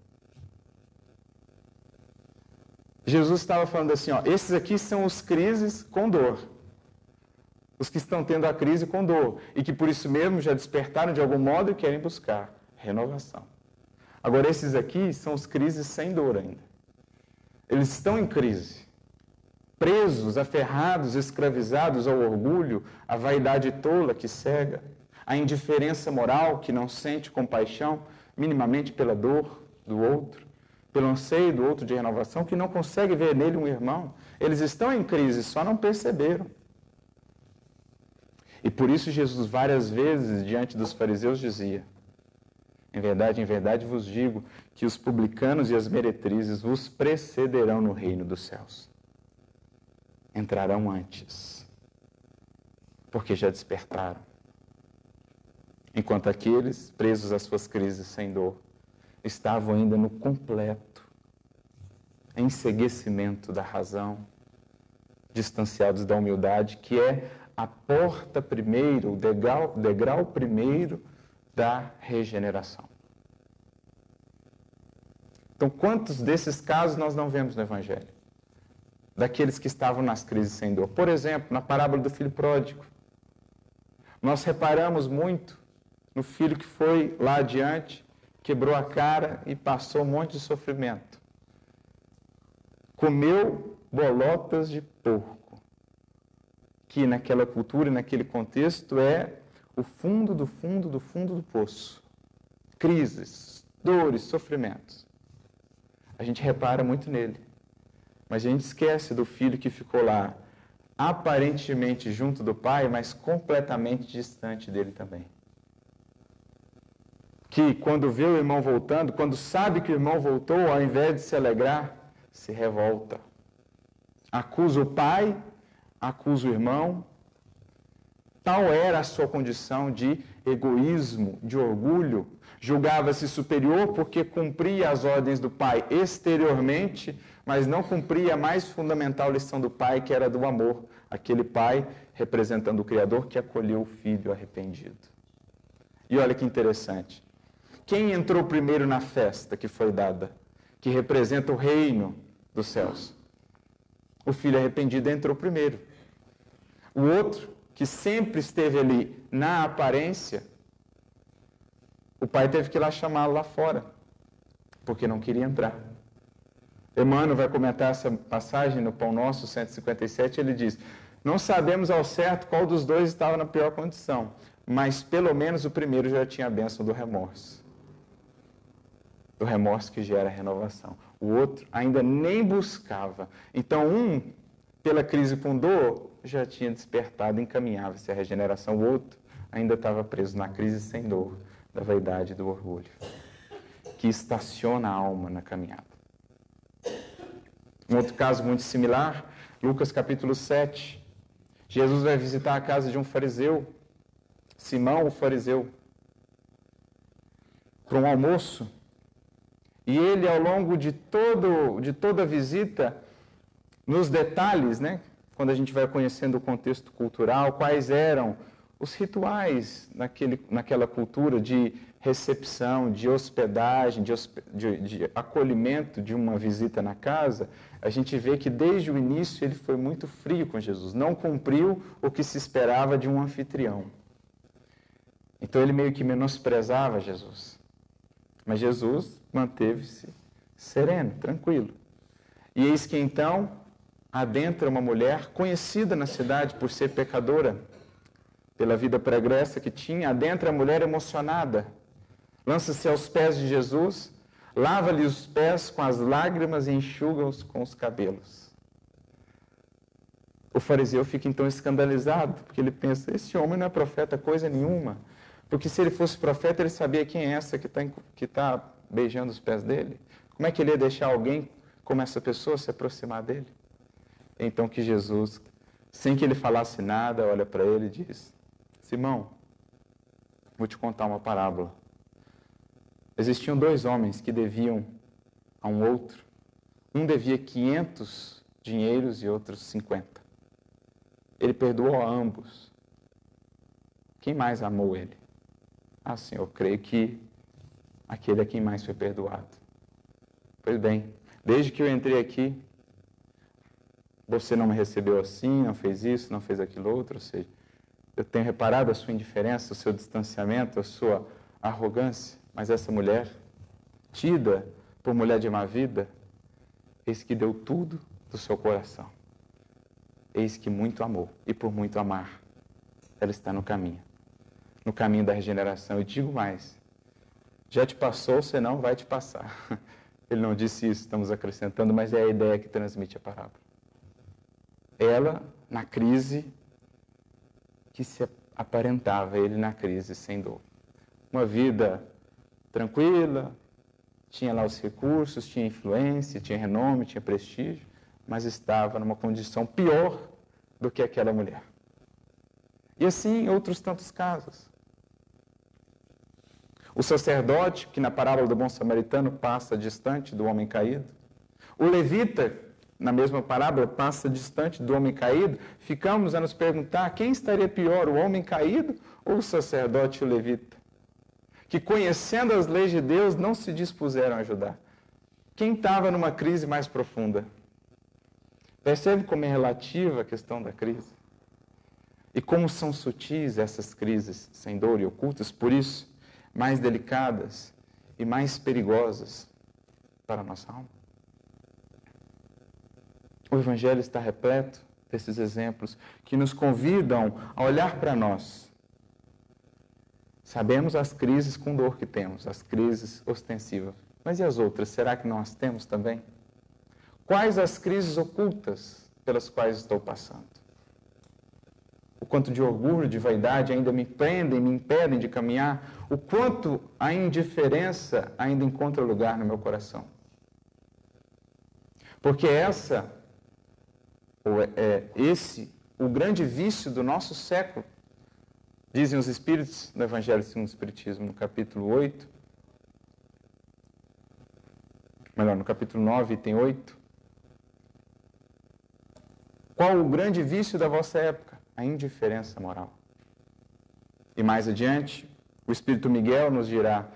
S1: Jesus estava falando assim: ó, esses aqui são os crises com dor. Os que estão tendo a crise com dor e que por isso mesmo já despertaram de algum modo e querem buscar renovação. Agora, esses aqui são os crises sem dor ainda. Eles estão em crise, presos, aferrados, escravizados ao orgulho, à vaidade tola que cega, à indiferença moral que não sente compaixão, minimamente pela dor do outro, pelo anseio do outro de renovação, que não consegue ver nele um irmão. Eles estão em crise, só não perceberam. E por isso Jesus várias vezes diante dos fariseus dizia: Em verdade, em verdade vos digo que os publicanos e as meretrizes vos precederão no reino dos céus. Entrarão antes, porque já despertaram enquanto aqueles presos às suas crises sem dor estavam ainda no completo enseguecimento da razão, distanciados da humildade, que é a porta primeiro, o degrau, degrau primeiro da regeneração. Então, quantos desses casos nós não vemos no Evangelho? Daqueles que estavam nas crises sem dor. Por exemplo, na parábola do filho pródigo. Nós reparamos muito no filho que foi lá adiante, quebrou a cara e passou um monte de sofrimento. Comeu bolotas de porco, que naquela cultura e naquele contexto é o fundo do fundo do fundo do poço. Crises, dores, sofrimentos. A gente repara muito nele. Mas a gente esquece do filho que ficou lá, aparentemente junto do pai, mas completamente distante dele também que quando vê o irmão voltando, quando sabe que o irmão voltou, ao invés de se alegrar, se revolta. Acusa o pai, acusa o irmão, Tal era a sua condição de egoísmo, de orgulho. Julgava-se superior porque cumpria as ordens do pai exteriormente, mas não cumpria a mais fundamental lição do pai, que era do amor. Aquele pai representando o Criador que acolheu o filho arrependido. E olha que interessante. Quem entrou primeiro na festa que foi dada, que representa o reino dos céus? O filho arrependido entrou primeiro. O outro, que sempre esteve ali na aparência, o pai teve que ir lá chamá-lo lá fora, porque não queria entrar. Emmanuel vai comentar essa passagem no Pão Nosso 157, ele diz: Não sabemos ao certo qual dos dois estava na pior condição, mas pelo menos o primeiro já tinha a bênção do remorso. Do remorso que gera renovação. O outro ainda nem buscava. Então, um, pela crise com dor, já tinha despertado, encaminhava-se à regeneração. O outro ainda estava preso na crise sem dor, da vaidade e do orgulho, que estaciona a alma na caminhada. Um outro caso muito similar, Lucas capítulo 7. Jesus vai visitar a casa de um fariseu, Simão o fariseu, para um almoço. E ele, ao longo de, todo, de toda a visita, nos detalhes, né, quando a gente vai conhecendo o contexto cultural, quais eram os rituais naquele, naquela cultura de recepção, de hospedagem, de, de, de, acolhimento de uma visita na casa, a gente vê que desde o início ele foi muito frio com Jesus, não cumpriu o que se esperava de um anfitrião. Então ele meio que menosprezava Jesus. Mas Jesus manteve-se sereno, tranquilo. E eis que então adentra uma mulher conhecida na cidade por ser pecadora, pela vida pregressa que tinha, adentra a mulher emocionada, lança-se aos pés de Jesus, lava-lhe os pés com as lágrimas e enxuga-os com os cabelos. O fariseu fica então escandalizado, porque ele pensa: esse homem não é profeta coisa nenhuma. Porque se ele fosse profeta, ele sabia quem é essa que está que tá beijando os pés dele. Como é que ele ia deixar alguém como essa pessoa se aproximar dele? Então que Jesus, sem que ele falasse nada, olha para ele e diz: Simão, vou te contar uma parábola. Existiam dois homens que deviam a um outro. Um devia 500 dinheiros e outros 50. Ele perdoou a ambos. Quem mais amou ele? Ah, sim, eu creio que aquele é quem mais foi perdoado. Pois bem, desde que eu entrei aqui, você não me recebeu assim, não fez isso, não fez aquilo outro, ou seja, eu tenho reparado a sua indiferença, o seu distanciamento, a sua arrogância. Mas essa mulher, tida por mulher de má vida, eis que deu tudo do seu coração. Eis que muito amou, e por muito amar, ela está no caminho no caminho da regeneração. E digo mais: já te passou, senão vai te passar. Ele não disse isso, estamos acrescentando, mas é a ideia que transmite a parábola. Ela, na crise, que se aparentava, ele na crise sem dor. Uma vida tranquila, tinha lá os recursos, tinha influência, tinha renome, tinha prestígio, mas estava numa condição pior do que aquela mulher. E assim outros tantos casos. O sacerdote, que na parábola do bom samaritano passa distante do homem caído. O levita, na mesma parábola, passa distante do homem caído. Ficamos a nos perguntar quem estaria pior, o homem caído ou o sacerdote e o levita? que, conhecendo as leis de Deus, não se dispuseram a ajudar. Quem estava numa crise mais profunda? Percebe como é relativa a questão da crise? E como são sutis essas crises, sem dor e ocultas, por isso, mais delicadas e mais perigosas para a nossa alma? O Evangelho está repleto desses exemplos que nos convidam a olhar para nós Sabemos as crises com dor que temos, as crises ostensivas. Mas e as outras? Será que nós temos também? Quais as crises ocultas pelas quais estou passando? O quanto de orgulho, de vaidade ainda me prendem, me impedem de caminhar? O quanto a indiferença ainda encontra lugar no meu coração? Porque essa, ou é, é esse, o grande vício do nosso século, Dizem os Espíritos no Evangelho segundo o Espiritismo, no capítulo 8, melhor, no capítulo 9, tem 8. Qual o grande vício da vossa época? A indiferença moral. E mais adiante, o Espírito Miguel nos dirá,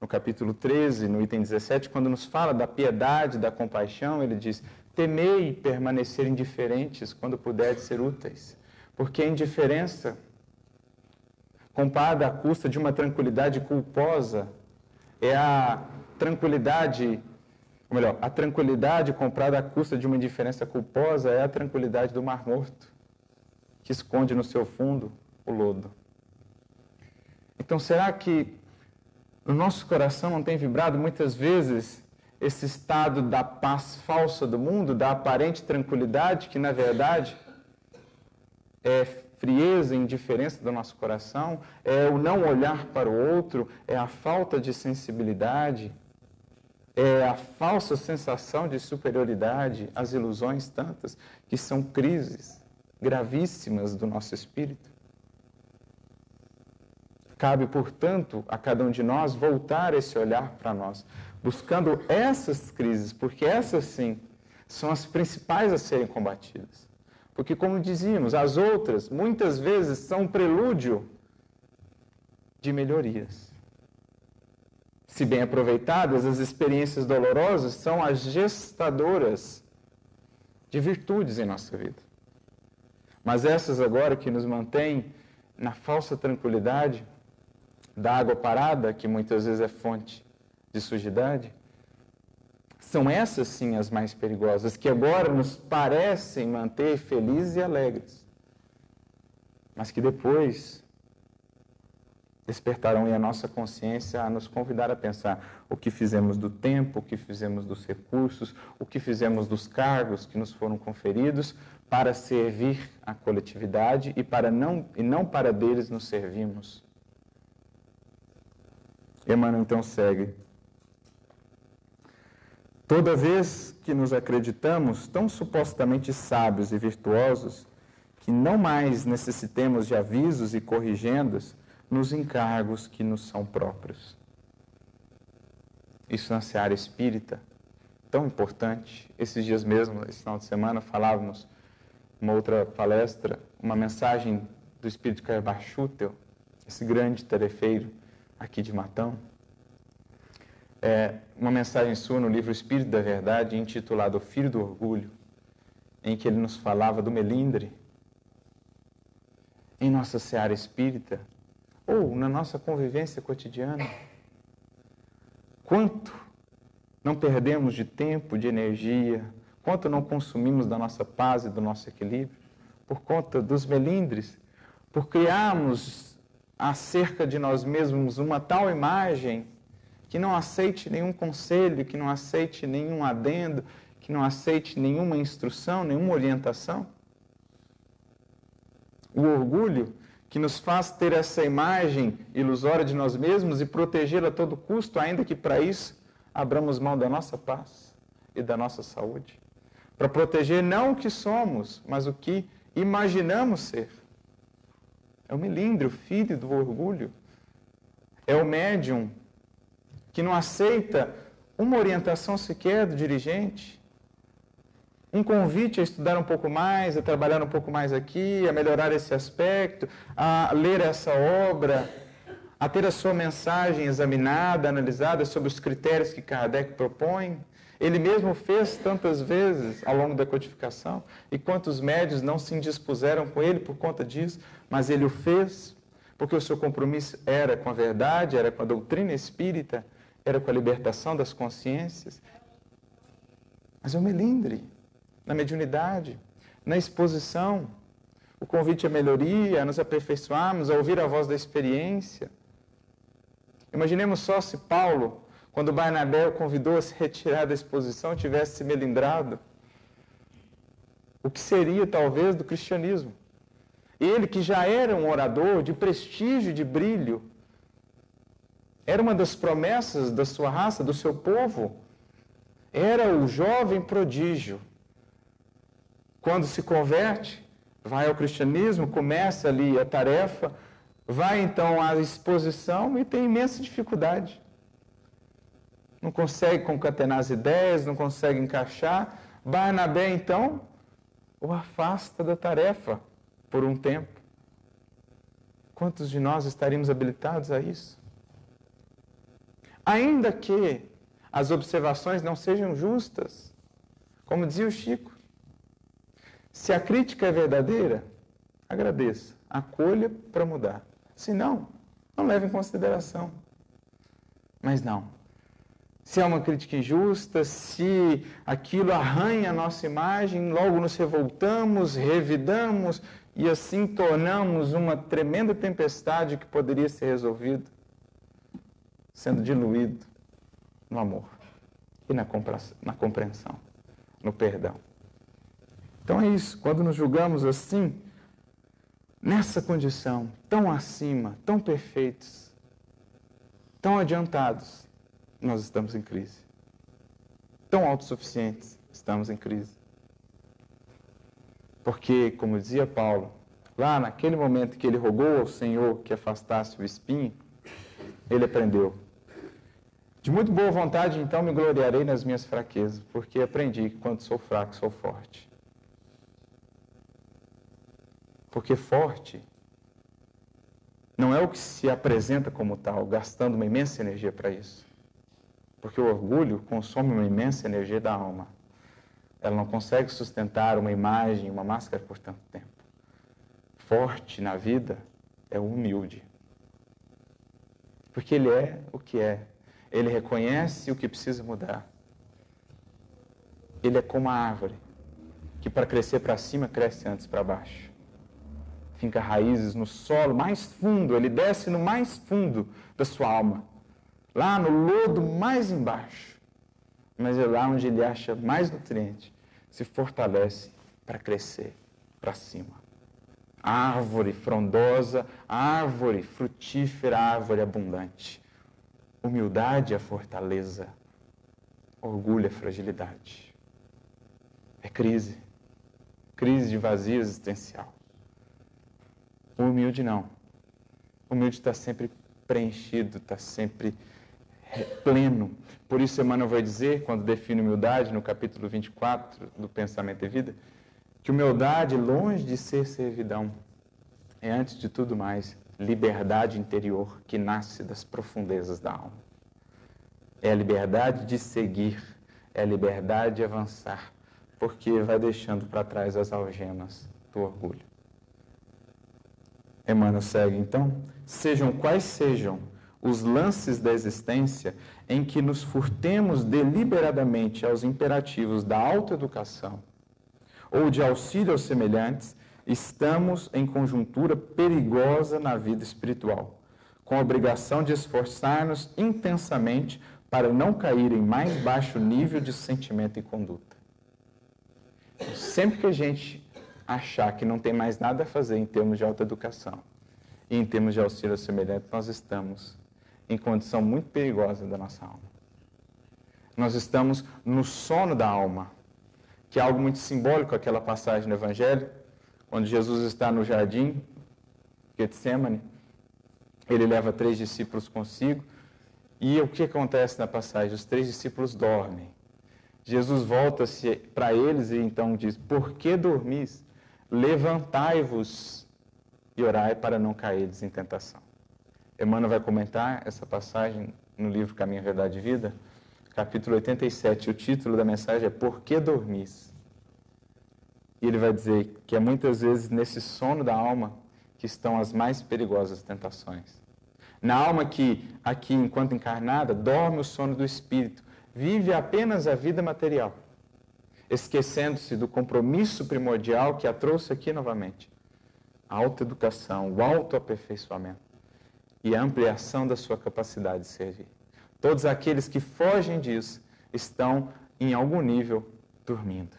S1: no capítulo 13, no item 17, quando nos fala da piedade, da compaixão, ele diz: Temei permanecer indiferentes quando puderdes ser úteis, porque a indiferença comprada à custa de uma tranquilidade culposa, é a tranquilidade, ou melhor, a tranquilidade comprada à custa de uma indiferença culposa é a tranquilidade do mar morto, que esconde no seu fundo o lodo. Então, será que no nosso coração não tem vibrado muitas vezes esse estado da paz falsa do mundo, da aparente tranquilidade, que na verdade é frieza indiferença do nosso coração, é o não olhar para o outro, é a falta de sensibilidade, é a falsa sensação de superioridade, as ilusões tantas, que são crises gravíssimas do nosso espírito. Cabe, portanto, a cada um de nós voltar esse olhar para nós, buscando essas crises, porque essas sim são as principais a serem combatidas. Porque, como dizíamos, as outras muitas vezes são um prelúdio de melhorias. Se bem aproveitadas, as experiências dolorosas são as gestadoras de virtudes em nossa vida. Mas essas agora que nos mantêm na falsa tranquilidade da água parada, que muitas vezes é fonte de sujidade, são essas sim as mais perigosas, que agora nos parecem manter felizes e alegres, mas que depois despertarão em a nossa consciência a nos convidar a pensar o que fizemos do tempo, o que fizemos dos recursos, o que fizemos dos cargos que nos foram conferidos para servir a coletividade e, para não, e não para deles nos servimos. Emmanuel então segue. Toda vez que nos acreditamos tão supostamente sábios e virtuosos, que não mais necessitemos de avisos e corrigendas nos encargos que nos são próprios. Isso na seara espírita, tão importante. Esses dias mesmo, esse final de semana, falávamos uma outra palestra, uma mensagem do Espírito Carbar Schutel, esse grande tarefeiro aqui de Matão é, uma mensagem sua no livro Espírito da Verdade, intitulado O Filho do Orgulho, em que ele nos falava do melindre em nossa seara espírita ou na nossa convivência cotidiana. Quanto não perdemos de tempo, de energia, quanto não consumimos da nossa paz e do nosso equilíbrio por conta dos melindres, por criarmos acerca de nós mesmos uma tal imagem que não aceite nenhum conselho, que não aceite nenhum adendo, que não aceite nenhuma instrução, nenhuma orientação? O orgulho que nos faz ter essa imagem ilusória de nós mesmos e protegê-la a todo custo, ainda que para isso abramos mão da nossa paz e da nossa saúde. Para proteger não o que somos, mas o que imaginamos ser. É o melindre, o filho do orgulho. É o médium que não aceita uma orientação sequer do dirigente, um convite a estudar um pouco mais, a trabalhar um pouco mais aqui, a melhorar esse aspecto, a ler essa obra, a ter a sua mensagem examinada, analisada sobre os critérios que Kardec propõe. Ele mesmo fez tantas vezes ao longo da codificação, e quantos médios não se indispuseram com ele por conta disso, mas ele o fez, porque o seu compromisso era com a verdade, era com a doutrina espírita, era com a libertação das consciências. Mas é o melindre, na mediunidade, na exposição, o convite à melhoria, a nos aperfeiçoarmos, a ouvir a voz da experiência. Imaginemos só se Paulo, quando Barnabé o convidou a se retirar da exposição, tivesse se melindrado. O que seria, talvez, do cristianismo? Ele, que já era um orador de prestígio, de brilho, era uma das promessas da sua raça, do seu povo. Era o jovem prodígio. Quando se converte, vai ao cristianismo, começa ali a tarefa vai então à exposição e tem imensa dificuldade. Não consegue concatenar as ideias, não consegue encaixar. Barnabé, então, o afasta da tarefa por um tempo. Quantos de nós estaríamos habilitados a isso? Ainda que as observações não sejam justas, como dizia o Chico, se a crítica é verdadeira, agradeça, acolha para mudar. Se não, não leve em consideração. Mas não. Se é uma crítica injusta, se aquilo arranha a nossa imagem, logo nos revoltamos, revidamos e assim tornamos uma tremenda tempestade que poderia ser resolvida sendo diluído no amor e na compreensão, no perdão. Então é isso, quando nos julgamos assim, nessa condição, tão acima, tão perfeitos, tão adiantados, nós estamos em crise. Tão autossuficientes, estamos em crise. Porque, como dizia Paulo, lá naquele momento que ele rogou ao Senhor que afastasse o espinho, ele aprendeu. De muito boa vontade, então, me gloriarei nas minhas fraquezas, porque aprendi que quando sou fraco, sou forte. Porque forte não é o que se apresenta como tal, gastando uma imensa energia para isso. Porque o orgulho consome uma imensa energia da alma. Ela não consegue sustentar uma imagem, uma máscara por tanto tempo. Forte na vida é o humilde. Porque ele é o que é. Ele reconhece o que precisa mudar. Ele é como a árvore, que para crescer para cima cresce antes para baixo finca raízes no solo mais fundo, ele desce no mais fundo da sua alma, lá no lodo mais embaixo. Mas é lá onde ele acha mais nutriente, se fortalece para crescer para cima. Árvore frondosa, árvore frutífera, árvore abundante. Humildade é fortaleza, orgulho é fragilidade. É crise, crise de vazio existencial. O humilde não. O humilde está sempre preenchido, está sempre pleno. Por isso, Emmanuel vai dizer, quando define humildade, no capítulo 24 do Pensamento e Vida, que humildade, longe de ser servidão, é antes de tudo mais liberdade interior que nasce das profundezas da alma. É a liberdade de seguir, é a liberdade de avançar, porque vai deixando para trás as algemas do orgulho. Emmanuel segue então, sejam quais sejam os lances da existência em que nos furtemos deliberadamente aos imperativos da autoeducação ou de auxílio aos semelhantes, estamos em conjuntura perigosa na vida espiritual, com a obrigação de esforçar-nos intensamente para não cair em mais baixo nível de sentimento e conduta. Sempre que a gente achar que não tem mais nada a fazer em termos de autoeducação e em termos de auxílio semelhante, nós estamos em condição muito perigosa da nossa alma. Nós estamos no sono da alma, que é algo muito simbólico, aquela passagem do Evangelho, quando Jesus está no jardim, Getsemane, ele leva três discípulos consigo, e o que acontece na passagem? Os três discípulos dormem. Jesus volta-se para eles e então diz: Por que dormis? levantai-vos e orai para não cairdes em tentação. Emmanuel vai comentar essa passagem no livro Caminho, Verdade e Vida, capítulo 87. O título da mensagem é Por que dormis? E ele vai dizer que é muitas vezes nesse sono da alma que estão as mais perigosas tentações. Na alma que, aqui enquanto encarnada, dorme o sono do espírito, vive apenas a vida material esquecendo-se do compromisso primordial que a trouxe aqui novamente. A autoeducação, o autoaperfeiçoamento e a ampliação da sua capacidade de servir. Todos aqueles que fogem disso estão, em algum nível, dormindo,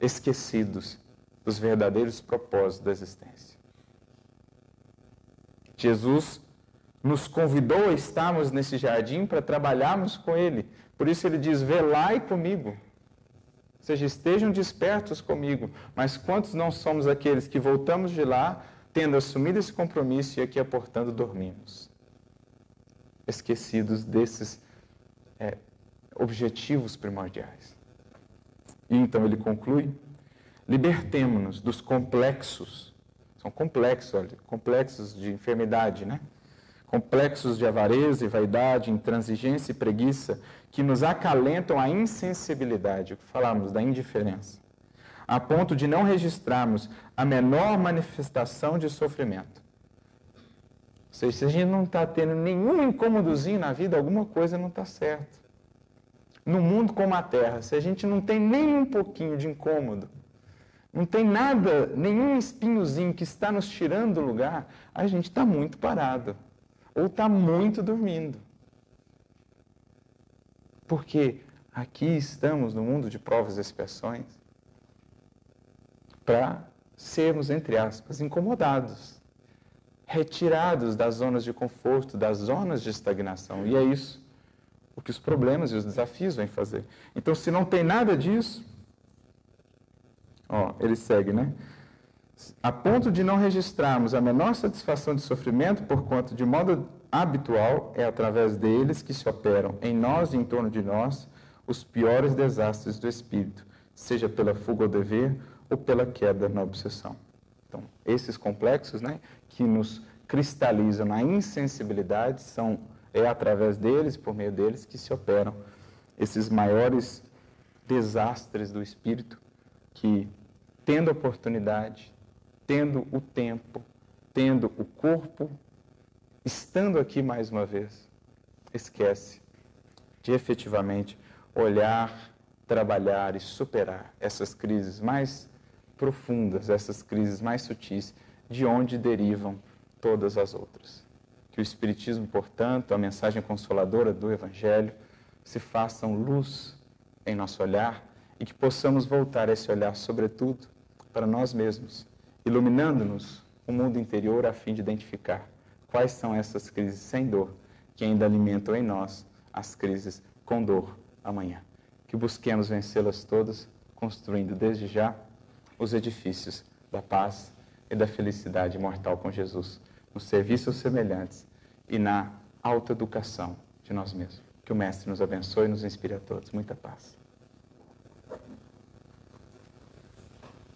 S1: esquecidos dos verdadeiros propósitos da existência. Jesus nos convidou a estarmos nesse jardim para trabalharmos com Ele. Por isso ele diz: Velai comigo seja, estejam despertos comigo. Mas quantos não somos aqueles que voltamos de lá, tendo assumido esse compromisso e aqui aportando, dormimos. Esquecidos desses é, objetivos primordiais. E então ele conclui: libertemo-nos dos complexos, são complexos, olha, complexos de enfermidade, né? Complexos de avareza e vaidade, intransigência e preguiça, que nos acalentam a insensibilidade, o que falamos da indiferença, a ponto de não registrarmos a menor manifestação de sofrimento. Ou seja, se a gente não está tendo nenhum incômodozinho na vida, alguma coisa não está certa no mundo como a terra, se a gente não tem nem um pouquinho de incômodo, não tem nada, nenhum espinhozinho que está nos tirando do lugar, a gente está muito parado. Ou está muito dormindo. Porque aqui estamos no mundo de provas e expiações para sermos, entre aspas, incomodados, retirados das zonas de conforto, das zonas de estagnação. E é isso o que os problemas e os desafios vêm fazer. Então, se não tem nada disso, ó, ele segue, né? A ponto de não registrarmos a menor satisfação de sofrimento, por quanto de modo habitual é através deles que se operam em nós e em torno de nós os piores desastres do espírito, seja pela fuga ao dever ou pela queda na obsessão. Então, esses complexos, né, que nos cristalizam na insensibilidade são é através deles, por meio deles, que se operam esses maiores desastres do espírito que, tendo a oportunidade, tendo o tempo, tendo o corpo, estando aqui mais uma vez, esquece de efetivamente olhar, trabalhar e superar essas crises mais profundas, essas crises mais sutis, de onde derivam todas as outras. Que o Espiritismo, portanto, a mensagem consoladora do Evangelho, se façam luz em nosso olhar e que possamos voltar esse olhar, sobretudo, para nós mesmos, iluminando-nos o mundo interior a fim de identificar quais são essas crises sem dor que ainda alimentam em nós as crises com dor amanhã. Que busquemos vencê-las todas, construindo desde já os edifícios da paz e da felicidade mortal com Jesus no serviço aos semelhantes e na autoeducação de nós mesmos. Que o Mestre nos abençoe e nos inspire a todos. Muita paz.